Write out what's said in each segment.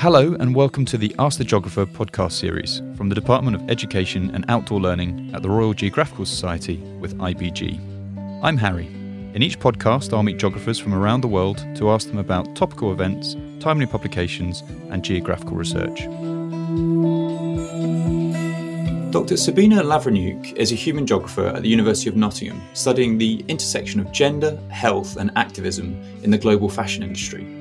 Hello, and welcome to the Ask the Geographer podcast series from the Department of Education and Outdoor Learning at the Royal Geographical Society with IBG. I'm Harry. In each podcast, I'll meet geographers from around the world to ask them about topical events, timely publications, and geographical research. Dr. Sabina Lawreniuk is a human geographer at the University of Nottingham, studying the intersection of gender, health, and activism in the global fashion industry.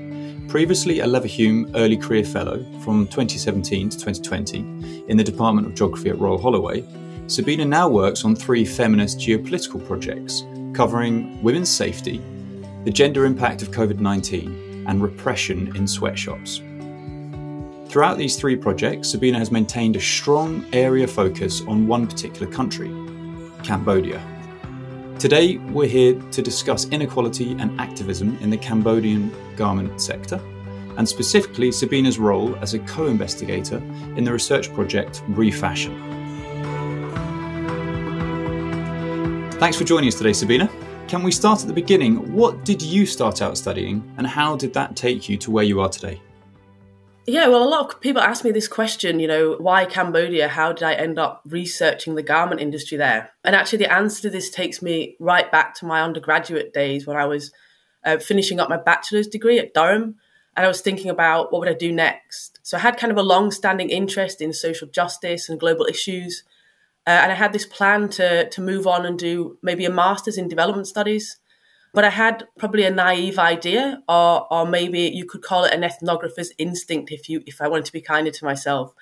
Previously a Leverhulme Early Career Fellow from 2017 to 2020 in the Department of Geography at Royal Holloway, Sabina now works on three feminist geopolitical projects covering women's safety, the gender impact of COVID 19, and repression in sweatshops. Throughout these three projects, Sabina has maintained a strong area focus on one particular country, Cambodia. Today, we're here to discuss inequality and activism in the Cambodian garment sector, and specifically Sabina's role as a co investigator in the research project Refashion. Thanks for joining us today, Sabina. Can we start at the beginning? What did you start out studying, and how did that take you to where you are today? Yeah, well, a lot of people ask me this question, you know, why Cambodia? How did I end up researching the garment industry there? And actually, the answer to this takes me right back to my undergraduate days when I was uh, finishing up my bachelor's degree at Durham. And I was thinking about what would I do next. So I had kind of a long standing interest in social justice and global issues. Uh, and I had this plan to, to move on and do maybe a master's in development studies. But I had probably a naive idea, or or maybe you could call it an ethnographer's instinct if you if I wanted to be kinder to myself.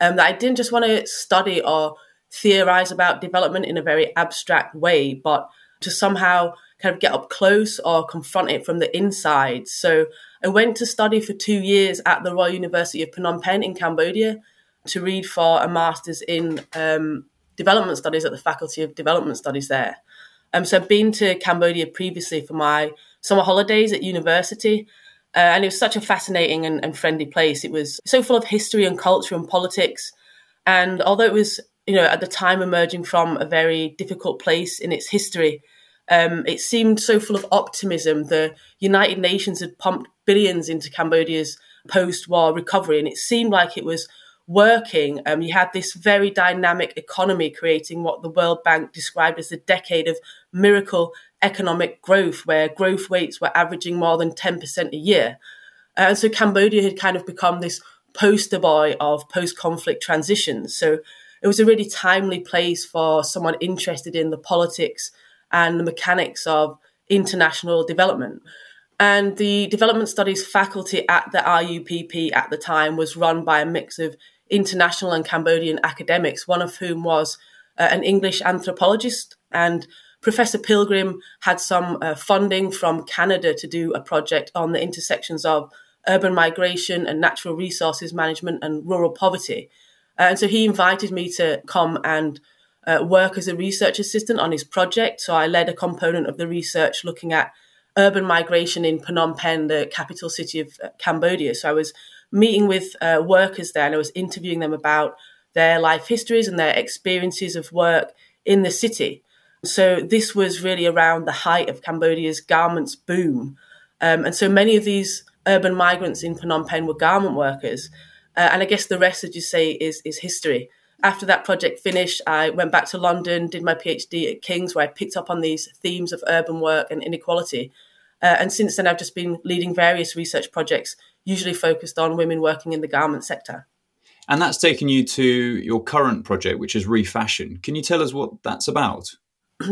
Um, that I didn't just want to study or theorize about development in a very abstract way, but to somehow kind of get up close or confront it from the inside. So I went to study for two years at the Royal University of Phnom Penh in Cambodia to read for a master's in um, development studies at the Faculty of Development Studies there. Um, so I've been to Cambodia previously for my summer holidays at university. Uh, and it was such a fascinating and, and, friendly place. It was so full of history and culture and politics. And although it was, you know, at the time emerging from a very difficult place in its history, um, it seemed so full of optimism. The United Nations had pumped billions into Cambodia's post-war recovery, and it seemed like it was working, um, you had this very dynamic economy creating what the World Bank described as the decade of miracle economic growth, where growth rates were averaging more than 10% a year. Uh, and so Cambodia had kind of become this poster boy of post conflict transitions. So it was a really timely place for someone interested in the politics and the mechanics of international development. And the development studies faculty at the RUPP at the time was run by a mix of international and Cambodian academics, one of whom was uh, an English anthropologist. And Professor Pilgrim had some uh, funding from Canada to do a project on the intersections of urban migration and natural resources management and rural poverty. Uh, and so he invited me to come and uh, work as a research assistant on his project. So I led a component of the research looking at urban migration in Phnom Penh, the capital city of uh, Cambodia. So I was meeting with uh, workers there and I was interviewing them about their life histories and their experiences of work in the city. So this was really around the height of Cambodia's garments boom. Um, and so many of these urban migrants in Phnom Penh were garment workers. Uh, and I guess the rest, as you say, is, is history. After that project finished, I went back to London, did my PhD at King's, where I picked up on these themes of urban work and inequality. Uh, and since then, I've just been leading various research projects usually focused on women working in the garment sector. And that's taken you to your current project, which is Refashion. Can you tell us what that's about?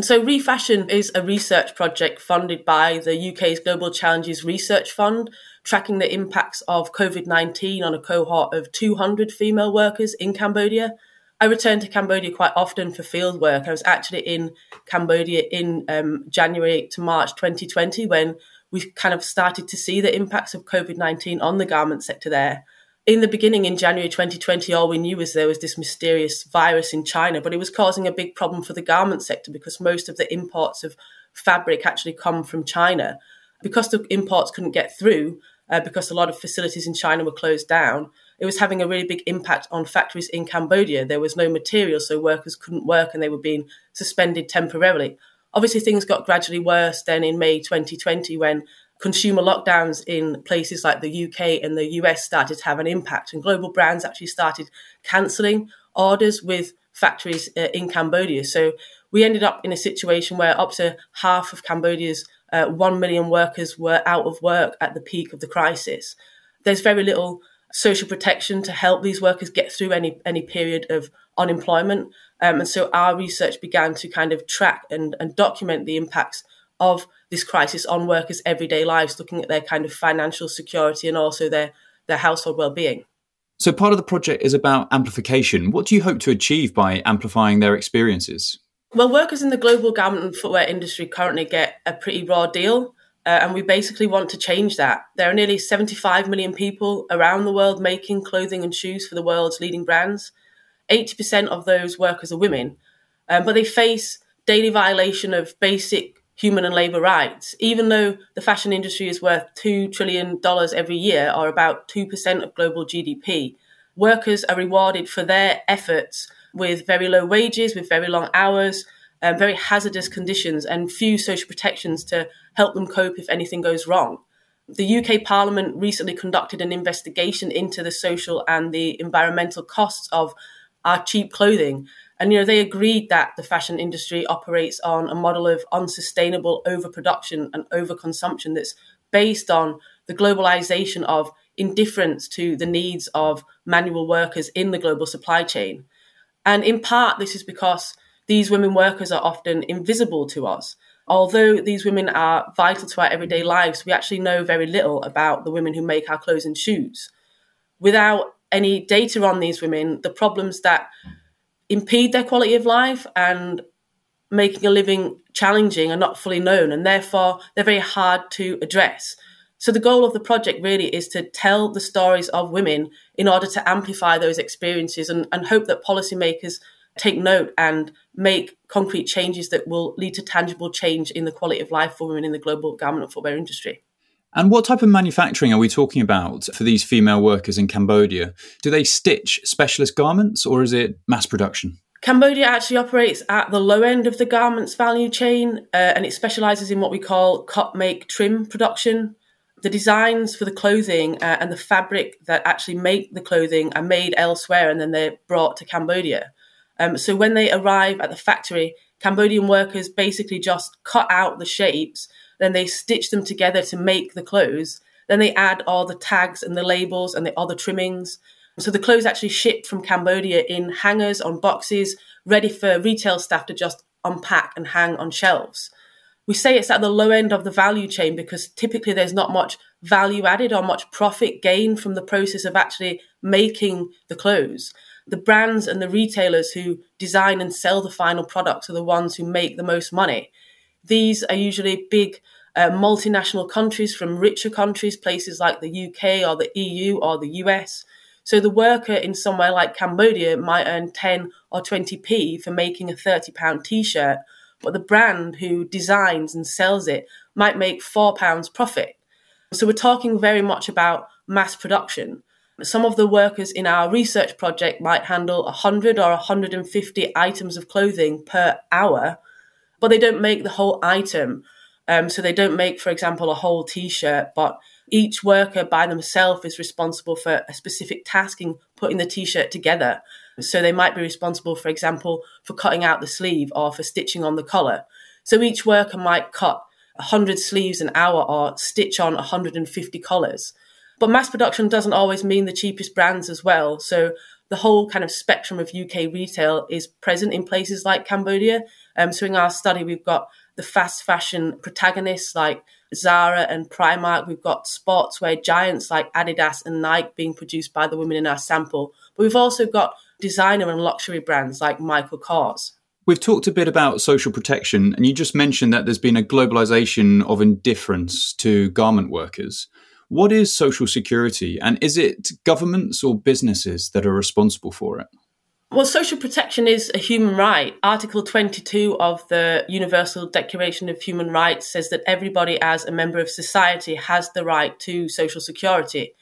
So, Refashion is a research project funded by the UK's Global Challenges Research Fund, tracking the impacts of COVID 19 on a cohort of 200 female workers in Cambodia. I return to Cambodia quite often for field work. I was actually in Cambodia in um, January to March 2020 when we kind of started to see the impacts of COVID 19 on the garment sector there. In the beginning, in January 2020, all we knew was there was this mysterious virus in China, but it was causing a big problem for the garment sector because most of the imports of fabric actually come from China. Because the imports couldn't get through, uh, because a lot of facilities in China were closed down, it was having a really big impact on factories in Cambodia. There was no material, so workers couldn't work and they were being suspended temporarily. Obviously, things got gradually worse then in May 2020 when consumer lockdowns in places like the UK and the US started to have an impact, and global brands actually started cancelling orders with factories uh, in Cambodia. So we ended up in a situation where up to half of Cambodia's uh, 1 million workers were out of work at the peak of the crisis. There's very little social protection to help these workers get through any, any period of unemployment. Um, and so our research began to kind of track and, and document the impacts of this crisis on workers' everyday lives, looking at their kind of financial security and also their, their household well-being. So part of the project is about amplification. What do you hope to achieve by amplifying their experiences? Well, workers in the global garment and footwear industry currently get a pretty raw deal, uh, and we basically want to change that. There are nearly 75 million people around the world making clothing and shoes for the world's leading brands. 80% of those workers are women, um, but they face daily violation of basic human and labor rights. Even though the fashion industry is worth $2 trillion every year, or about 2% of global GDP, workers are rewarded for their efforts with very low wages, with very long hours, um, very hazardous conditions, and few social protections to help them cope if anything goes wrong. The UK Parliament recently conducted an investigation into the social and the environmental costs of our cheap clothing. And you know, they agreed that the fashion industry operates on a model of unsustainable overproduction and overconsumption that's based on the globalization of indifference to the needs of manual workers in the global supply chain. And in part, this is because these women workers are often invisible to us. Although these women are vital to our everyday lives, we actually know very little about the women who make our clothes and shoes. Without any data on these women, the problems that impede their quality of life and making a living challenging are not fully known, and therefore they're very hard to address. So, the goal of the project really is to tell the stories of women in order to amplify those experiences and, and hope that policymakers take note and make concrete changes that will lead to tangible change in the quality of life for women in the global garment and footwear industry. And what type of manufacturing are we talking about for these female workers in Cambodia? Do they stitch specialist garments or is it mass production? Cambodia actually operates at the low end of the garments value chain uh, and it specializes in what we call cut, make, trim production the designs for the clothing uh, and the fabric that actually make the clothing are made elsewhere and then they're brought to Cambodia. Um, so when they arrive at the factory, Cambodian workers basically just cut out the shapes, then they stitch them together to make the clothes. Then they add all the tags and the labels and the other trimmings. So the clothes actually shipped from Cambodia in hangers on boxes, ready for retail staff to just unpack and hang on shelves we say it's at the low end of the value chain because typically there's not much value added or much profit gained from the process of actually making the clothes. The brands and the retailers who design and sell the final products are the ones who make the most money. These are usually big uh, multinational countries from richer countries, places like the UK or the EU or the US. So the worker in somewhere like Cambodia might earn 10 or 20p for making a £30 t shirt but the brand who designs and sells it might make four pounds profit. So we're talking very much about mass production. Some of the workers in our research project might handle 100 or 150 items of clothing per hour, but they don't make the whole item. Um, so they don't make, for example, a whole t shirt, but each worker by themselves is responsible for a specific task in putting the t shirt together. So they might be responsible, for example, for cutting out the sleeve or for stitching on the collar. So each worker might cut 100 sleeves an hour or stitch on 150 collars. But mass production doesn't always mean the cheapest brands as well. So the whole kind of spectrum of UK retail is present in places like Cambodia. Um, so in our study, we've got the fast fashion protagonists like Zara and Primark. We've got sportswear giants like Adidas and Nike being produced by the women in our sample. But we've also got designer and luxury brands like Michael Kors. We've talked a bit about social protection, and you just mentioned that there's been a globalization of indifference to garment workers. What is social security, and is it governments or businesses that are responsible for it? Well, social protection is a human right. Article 22 of the Universal Declaration of Human Rights says that everybody, as a member of society, has the right to social security.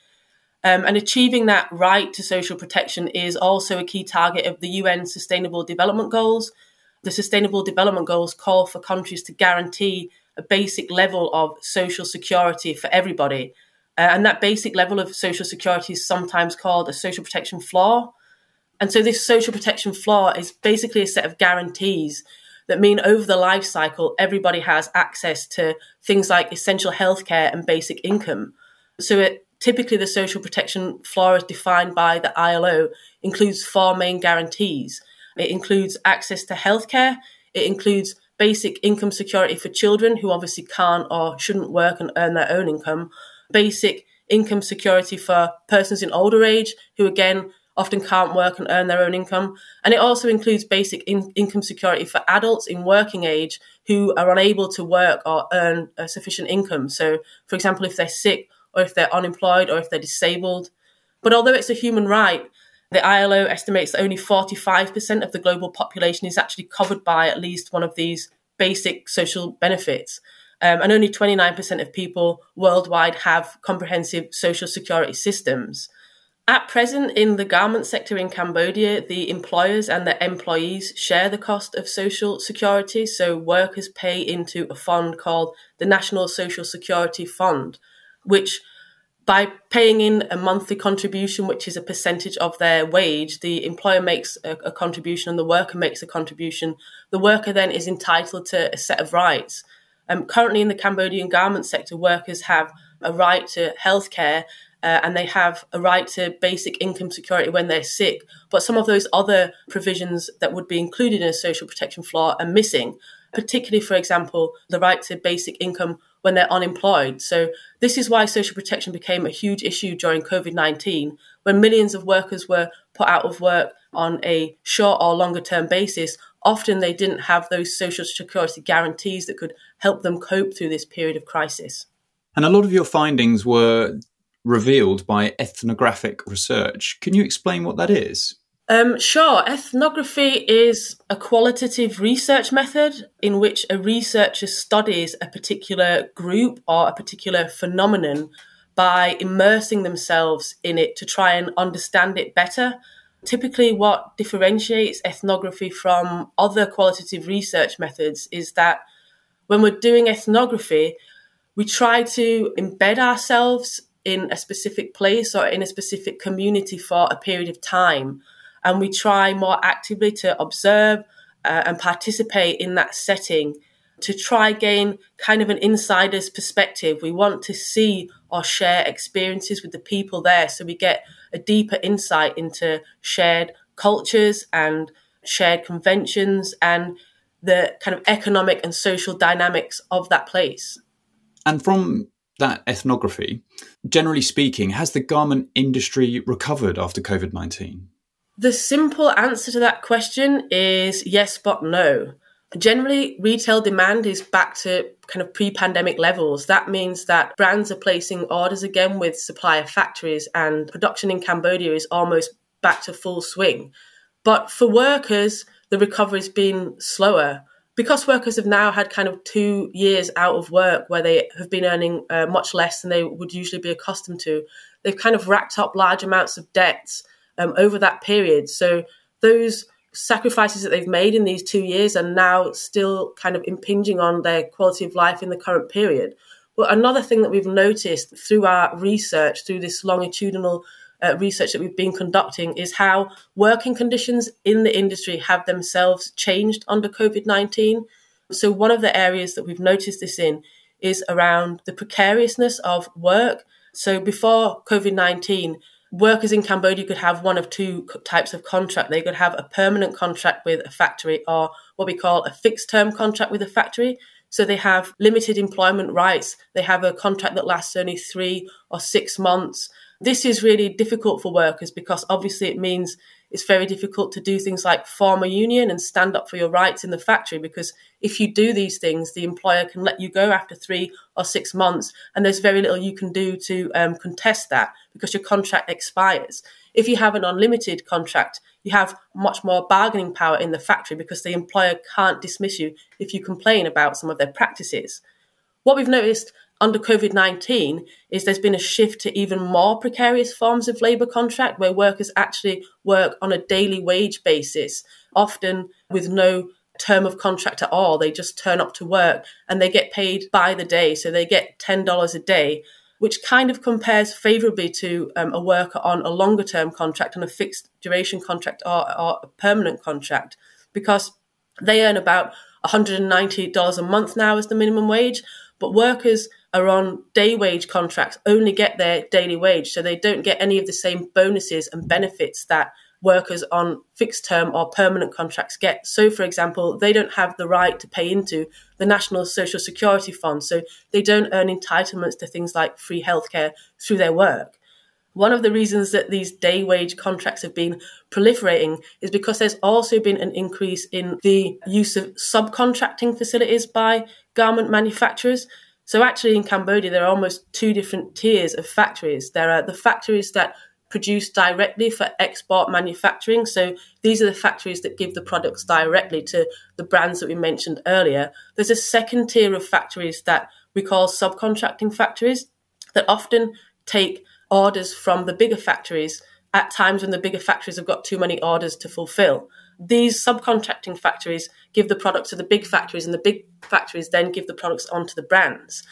Um, and achieving that right to social protection is also a key target of the UN Sustainable Development Goals. The Sustainable Development Goals call for countries to guarantee a basic level of social security for everybody. Uh, and that basic level of social security is sometimes called a social protection floor. And so this social protection floor is basically a set of guarantees that mean over the life cycle, everybody has access to things like essential healthcare and basic income. So it, typically the social protection floor is defined by the ILO includes four main guarantees. It includes access to healthcare. It includes basic income security for children who obviously can't or shouldn't work and earn their own income. Basic income security for persons in older age who again often can't work and earn their own income. And it also includes basic in- income security for adults in working age who are unable to work or earn a sufficient income. So, for example, if they're sick or if they're unemployed or if they're disabled. But although it's a human right, the ILO estimates that only 45% of the global population is actually covered by at least one of these basic social benefits. Um, and only 29% of people worldwide have comprehensive social security systems. At present, in the garment sector in Cambodia, the employers and the employees share the cost of social security. So, workers pay into a fund called the National Social Security Fund, which by paying in a monthly contribution, which is a percentage of their wage, the employer makes a, a, contribution and the worker makes a contribution. The worker then is entitled to a set of rights. Um, currently, in the Cambodian garment sector, workers have a right to healthcare uh, and they have a right to basic income security when they're sick. But some of those other provisions that would be included in a social protection floor are missing, particularly, for example, the right to basic income when they're unemployed. So, this is why social protection became a huge issue during COVID 19, when millions of workers were put out of work on a short or longer term basis. Often they didn't have those social security guarantees that could help them cope through this period of crisis. And a lot of your findings were revealed by ethnographic research. Can you explain what that is? Um, sure. Ethnography is a qualitative research method in which a researcher studies a particular group or a particular phenomenon by immersing themselves in it to try and understand it better. Typically, what differentiates ethnography from other qualitative research methods is that when we're doing ethnography, we try to embed ourselves in a specific place or in a specific community for a period of time. And we try more actively to observe uh, and participate in that setting to try gain kind of an insider's perspective. We want to see or share experiences with the people there so we get a deeper insight into shared cultures and shared conventions and the kind of economic and social dynamics of that place. And from that ethnography, generally speaking, has the garment industry recovered after COVID 19? The simple answer to that question is yes, but no. Generally, retail demand is back to kind of pre pandemic levels. That means that brands are placing orders again with supplier factories, and production in Cambodia is almost back to full swing. But for workers, the recovery has been slower because workers have now had kind of two years out of work where they have been earning uh, much less than they would usually be accustomed to, they've kind of racked up large amounts of debts um, over that period. So those sacrifices that they've made in these two years are now still kind of impinging on their quality of life in the current period. But another thing that we've noticed through our research, through this longitudinal uh, research that we've been conducting is how working conditions in the industry have themselves changed under COVID 19. So, one of the areas that we've noticed this in is around the precariousness of work. So, before COVID 19, workers in Cambodia could have one of two types of contract. They could have a permanent contract with a factory or what we call a fixed term contract with a factory. So they have limited employment rights. They have a contract that lasts only three or six months. This is really difficult for workers because obviously it means it's very difficult to do things like form a union and stand up for your rights in the factory because if you do these things, the employer can let you go after three or six months, and there's very little you can do to um, contest that because your contract expires. If you have an unlimited contract, you have much more bargaining power in the factory because the employer can't dismiss you if you complain about some of their practices. What we've noticed under COVID 19 is there's been a shift to even more precarious forms of labour contract where workers actually work on a daily wage basis, often with no term of contract at all. They just turn up to work and they get paid by the day. So they get $10 a day, which kind of compares favorably to um, a worker on a longer term contract, on a fixed duration contract or, or a permanent contract, because they earn about $190 a month now as the minimum wage. But workers are on day wage contracts only get their daily wage. So they don't get any of the same bonuses and benefits that workers on fixed term or permanent contracts get. So, for example, they don't have the right to pay into the National Social Security Fund, so they don't earn entitlements to things like free healthcare through their work. One of the reasons that these day wage contracts have been proliferating is because there's also been an increase in the use of subcontracting facilities by garment manufacturers. So, actually, in Cambodia, there are almost two different tiers of factories. There are the factories that produce directly for export manufacturing. So these are the factories that give the products directly to the brands that we mentioned earlier. There's a second tier of factories that we call subcontracting factories that often take orders from the bigger factories at times when the bigger factories have got too many orders to fulfill. These subcontracting factories give the products to the big factories, and the big factories then give the products onto the brands.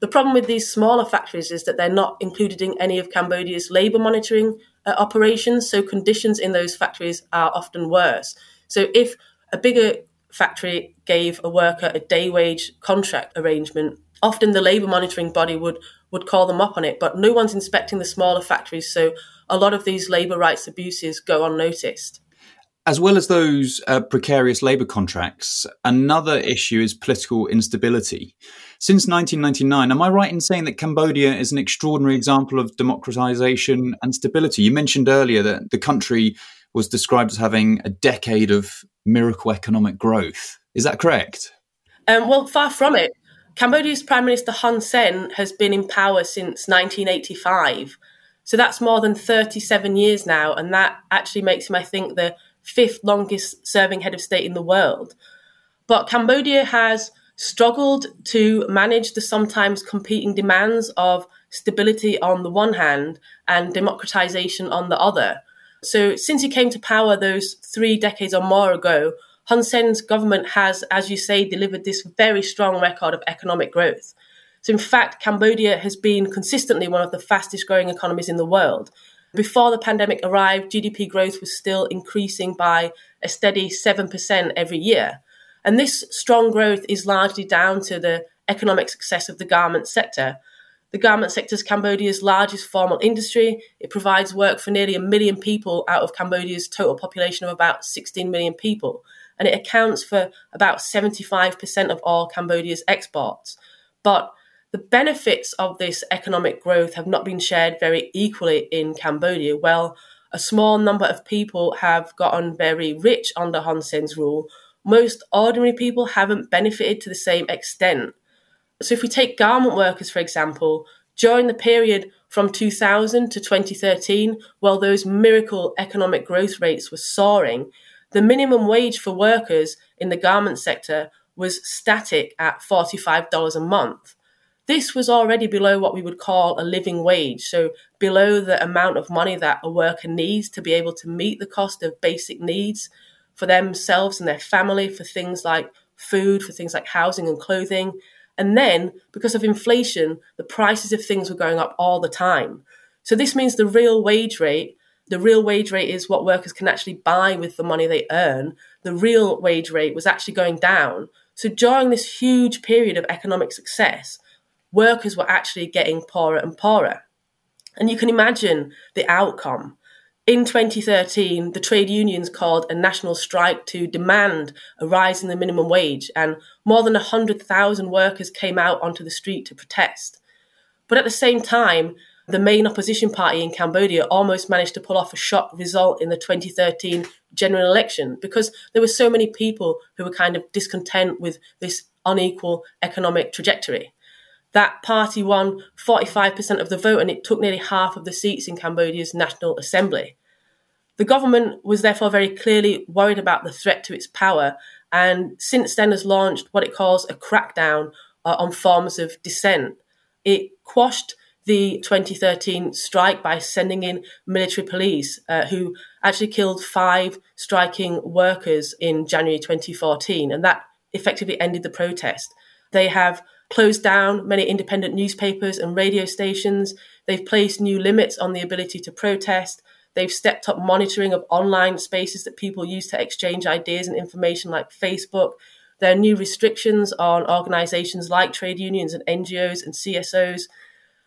The problem with these smaller factories is that they're not included in any of Cambodia's labour monitoring uh, operations, so conditions in those factories are often worse. So if a bigger factory gave a worker a day wage contract arrangement, often the labour monitoring body would, would call them up on it, but no one's inspecting the smaller factories, so a lot of these labour rights abuses go unnoticed. As well as those uh, precarious labour contracts, another issue is political instability. Since 1999, am I right in saying that Cambodia is an extraordinary example of democratization and stability? You mentioned earlier that the country was described as having a decade of miracle economic growth. Is that correct? Um, well, far from it. Cambodia's Prime Minister Hun Sen has been in power since 1985. So that's more than 37 years now. And that actually makes him, I think, the fifth longest serving head of state in the world. But Cambodia has struggled to manage the sometimes competing demands of stability on the one hand and democratization on the other. So, since he came to power those three decades or more ago, Hun Sen's government has, as you say, delivered this very strong record of economic growth. So, in fact, Cambodia has been consistently one of the fastest growing economies in the world. Before the pandemic arrived, GDP growth was still increasing by a steady 7% every year. And this strong growth is largely down to the economic success of the garment sector. The garment sector is Cambodia's largest formal industry. It provides work for nearly a million people out of Cambodia's total population of about 16 million people. And it accounts for about 75% of all Cambodia's exports. But the benefits of this economic growth have not been shared very equally in Cambodia. Well, a small number of people have gotten very rich under Hun Sen's rule. Most ordinary people haven't benefited to the same extent. So, if we take garment workers, for example, during the period from 2000 to 2013, while those miracle economic growth rates were soaring, the minimum wage for workers in the garment sector was static at $45 a month. This was already below what we would call a living wage, so below the amount of money that a worker needs to be able to meet the cost of basic needs for themselves and their family, for things like food, for things like housing and clothing. And then, because of inflation, the prices of things were going up all the time. So, this means the real wage rate, the real wage rate is what workers can actually buy with the money they earn. The real wage rate was actually going down. So, during this huge period of economic success, workers were actually getting poorer and poorer. And you can imagine the outcome. In 2013, the trade unions called a national strike to demand a rise in the minimum wage, and more than 100,000 workers came out onto the street to protest. But at the same time, the main opposition party in Cambodia almost managed to pull off a shock result in the 2013 general election because there were so many people who were kind of discontent with this unequal economic trajectory that party won 45% of the vote and it took nearly half of the seats in Cambodia's National Assembly. The government was therefore very clearly worried about the threat to its power and since then has launched what it calls a crackdown uh, on forms of dissent. It quashed the 2013 strike by sending in military police uh, who actually killed five striking workers in January 2014. And that effectively ended the protest. They have closed down many independent newspapers and radio stations. They've placed new limits on the ability to protest. They've stepped up monitoring of online spaces that people use to exchange ideas and information, like Facebook. There are new restrictions on organizations like trade unions and NGOs and CSOs.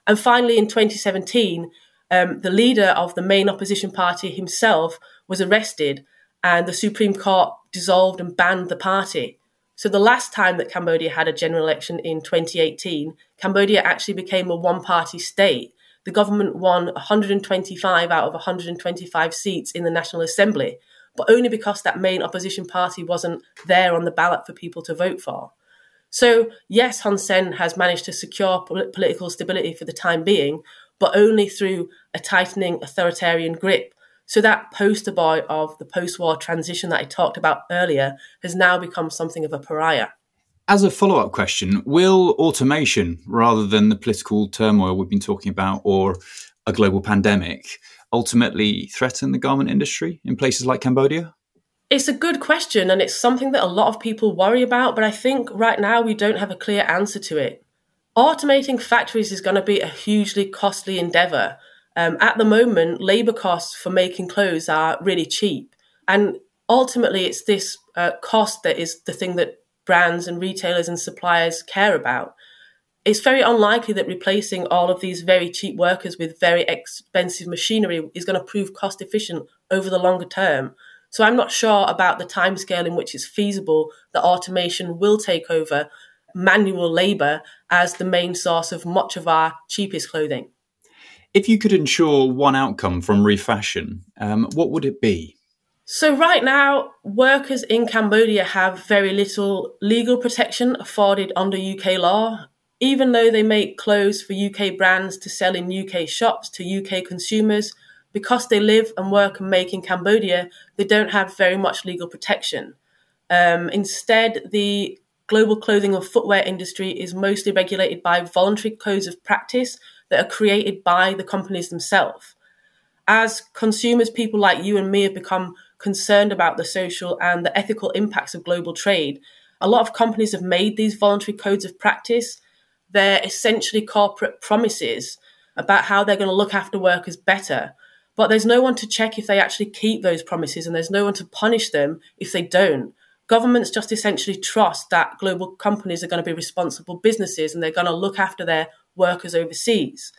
And finally, in 2017, um, the leader of the main opposition party himself was arrested, and the Supreme Court dissolved and banned the party. So, the last time that Cambodia had a general election in 2018, Cambodia actually became a one party state. The government won 125 out of 125 seats in the National Assembly, but only because that main opposition party wasn't there on the ballot for people to vote for. So, yes, Hun Sen has managed to secure political stability for the time being, but only through a tightening authoritarian grip. So, that poster boy of the post war transition that I talked about earlier has now become something of a pariah. As a follow up question, will automation, rather than the political turmoil we've been talking about or a global pandemic, ultimately threaten the garment industry in places like Cambodia? It's a good question, and it's something that a lot of people worry about, but I think right now we don't have a clear answer to it. Automating factories is going to be a hugely costly endeavor. Um, at the moment, labor costs for making clothes are really cheap. And ultimately, it's this uh, cost that is the thing that brands and retailers and suppliers care about. It's very unlikely that replacing all of these very cheap workers with very expensive machinery is going to prove cost efficient over the longer term. So I'm not sure about the timescale in which it's feasible that automation will take over manual labour as the main source of much of our cheapest clothing. If you could ensure one outcome from refashion, um, what would it be? So, right now, workers in Cambodia have very little legal protection afforded under UK law. Even though they make clothes for UK brands to sell in UK shops to UK consumers, because they live and work and make in Cambodia, they don't have very much legal protection. Um, instead, the global clothing and footwear industry is mostly regulated by voluntary codes of practice that are created by the companies themselves. As consumers, people like you and me have become concerned about the social and the ethical impacts of global trade, a lot of companies have made these voluntary codes of practice. They're essentially corporate promises about how they're going to look after workers better but there's no one to check if they actually keep those promises and there's no one to punish them if they don't. Governments just essentially trust that global companies are going to be responsible businesses and they're going to look after their workers overseas.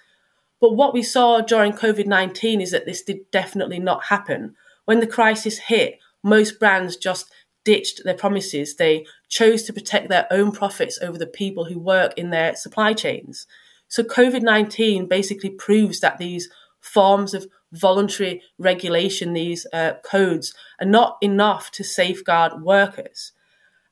But what we saw during COVID 19 is that this did definitely not happen. When the crisis hit, most brands just ditched their promises. They chose to protect their own profits over the people who work in their supply chains. So COVID 19 basically proves that these forms of voluntary regulation, these uh, codes, are not enough to safeguard workers.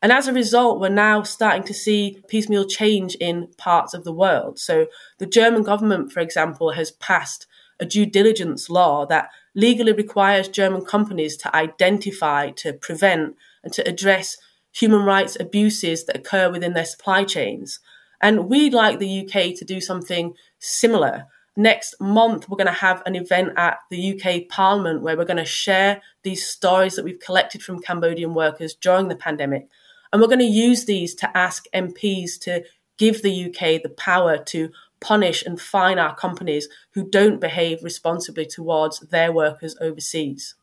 And as a result, we're now starting to see piecemeal change in parts of the world. So, the German government, for example, has passed a due diligence law that legally requires German companies to identify, to prevent, and to address human rights abuses that occur within their supply chains. And we'd like the UK to do something similar next month we're going to have an event at the UK Parliament where we're going to share these stories that we've collected from Cambodian workers during the pandemic. And we're going to use these to ask MPs to give the UK the power to punish and fine our companies who don't behave responsibly towards their workers overseas.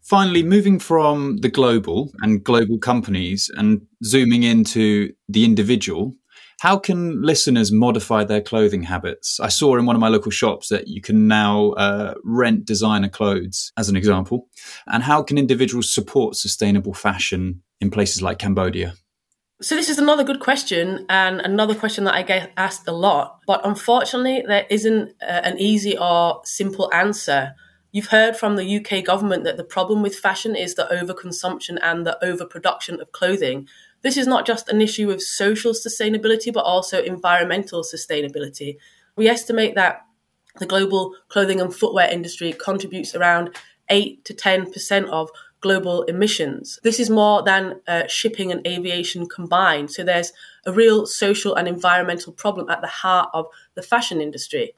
Finally, moving from the global and global companies and zooming into the individual, how can listeners modify their clothing habits? I saw in one of my local shops that you can now uh, rent designer clothes, as an example. And how can individuals support sustainable fashion in places like Cambodia? So this is another good question and another question that I get asked a lot, but unfortunately there isn't uh, an easy or simple answer. You've heard from the UK government that the problem with fashion is the overconsumption and the overproduction of clothing, this is not just an issue of social sustainability, but also environmental sustainability. We estimate that the global clothing and footwear industry contributes around 8 to 10% of global emissions. This is more than uh, shipping and aviation combined. So there's a real social and environmental problem at the heart of the fashion industry.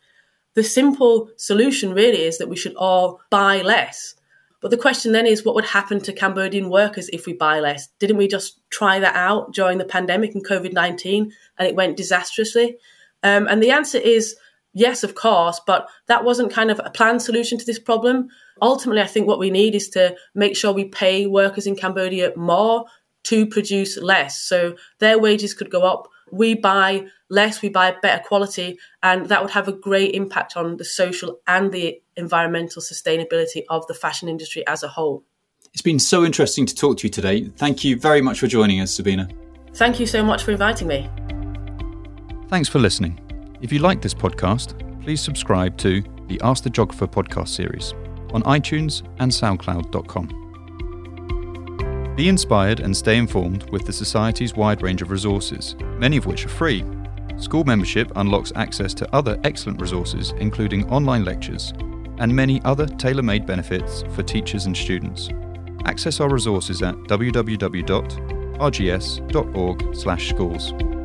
The simple solution really is that we should all buy less. But the question then is what would happen to Cambodian workers if we buy less? Didn't we just try that out during the pandemic and COVID 19 and it went disastrously? Um, and the answer is yes, of course, but that wasn't kind of a planned solution to this problem. Ultimately, I think what we need is to make sure we pay workers in Cambodia more to produce less. So their wages could go up. We buy less, we buy better quality, and that would have a great impact on the social and the environmental sustainability of the fashion industry as a whole. It's been so interesting to talk to you today. Thank you very much for joining us, Sabina. Thank you so much for inviting me. Thanks for listening. If you like this podcast, please subscribe to the Ask the Geographer podcast series on iTunes and SoundCloud.com. Be inspired and stay informed with the Society's wide range of resources, many of which are free. School membership unlocks access to other excellent resources, including online lectures and many other tailor made benefits for teachers and students. Access our resources at www.rgs.org/schools.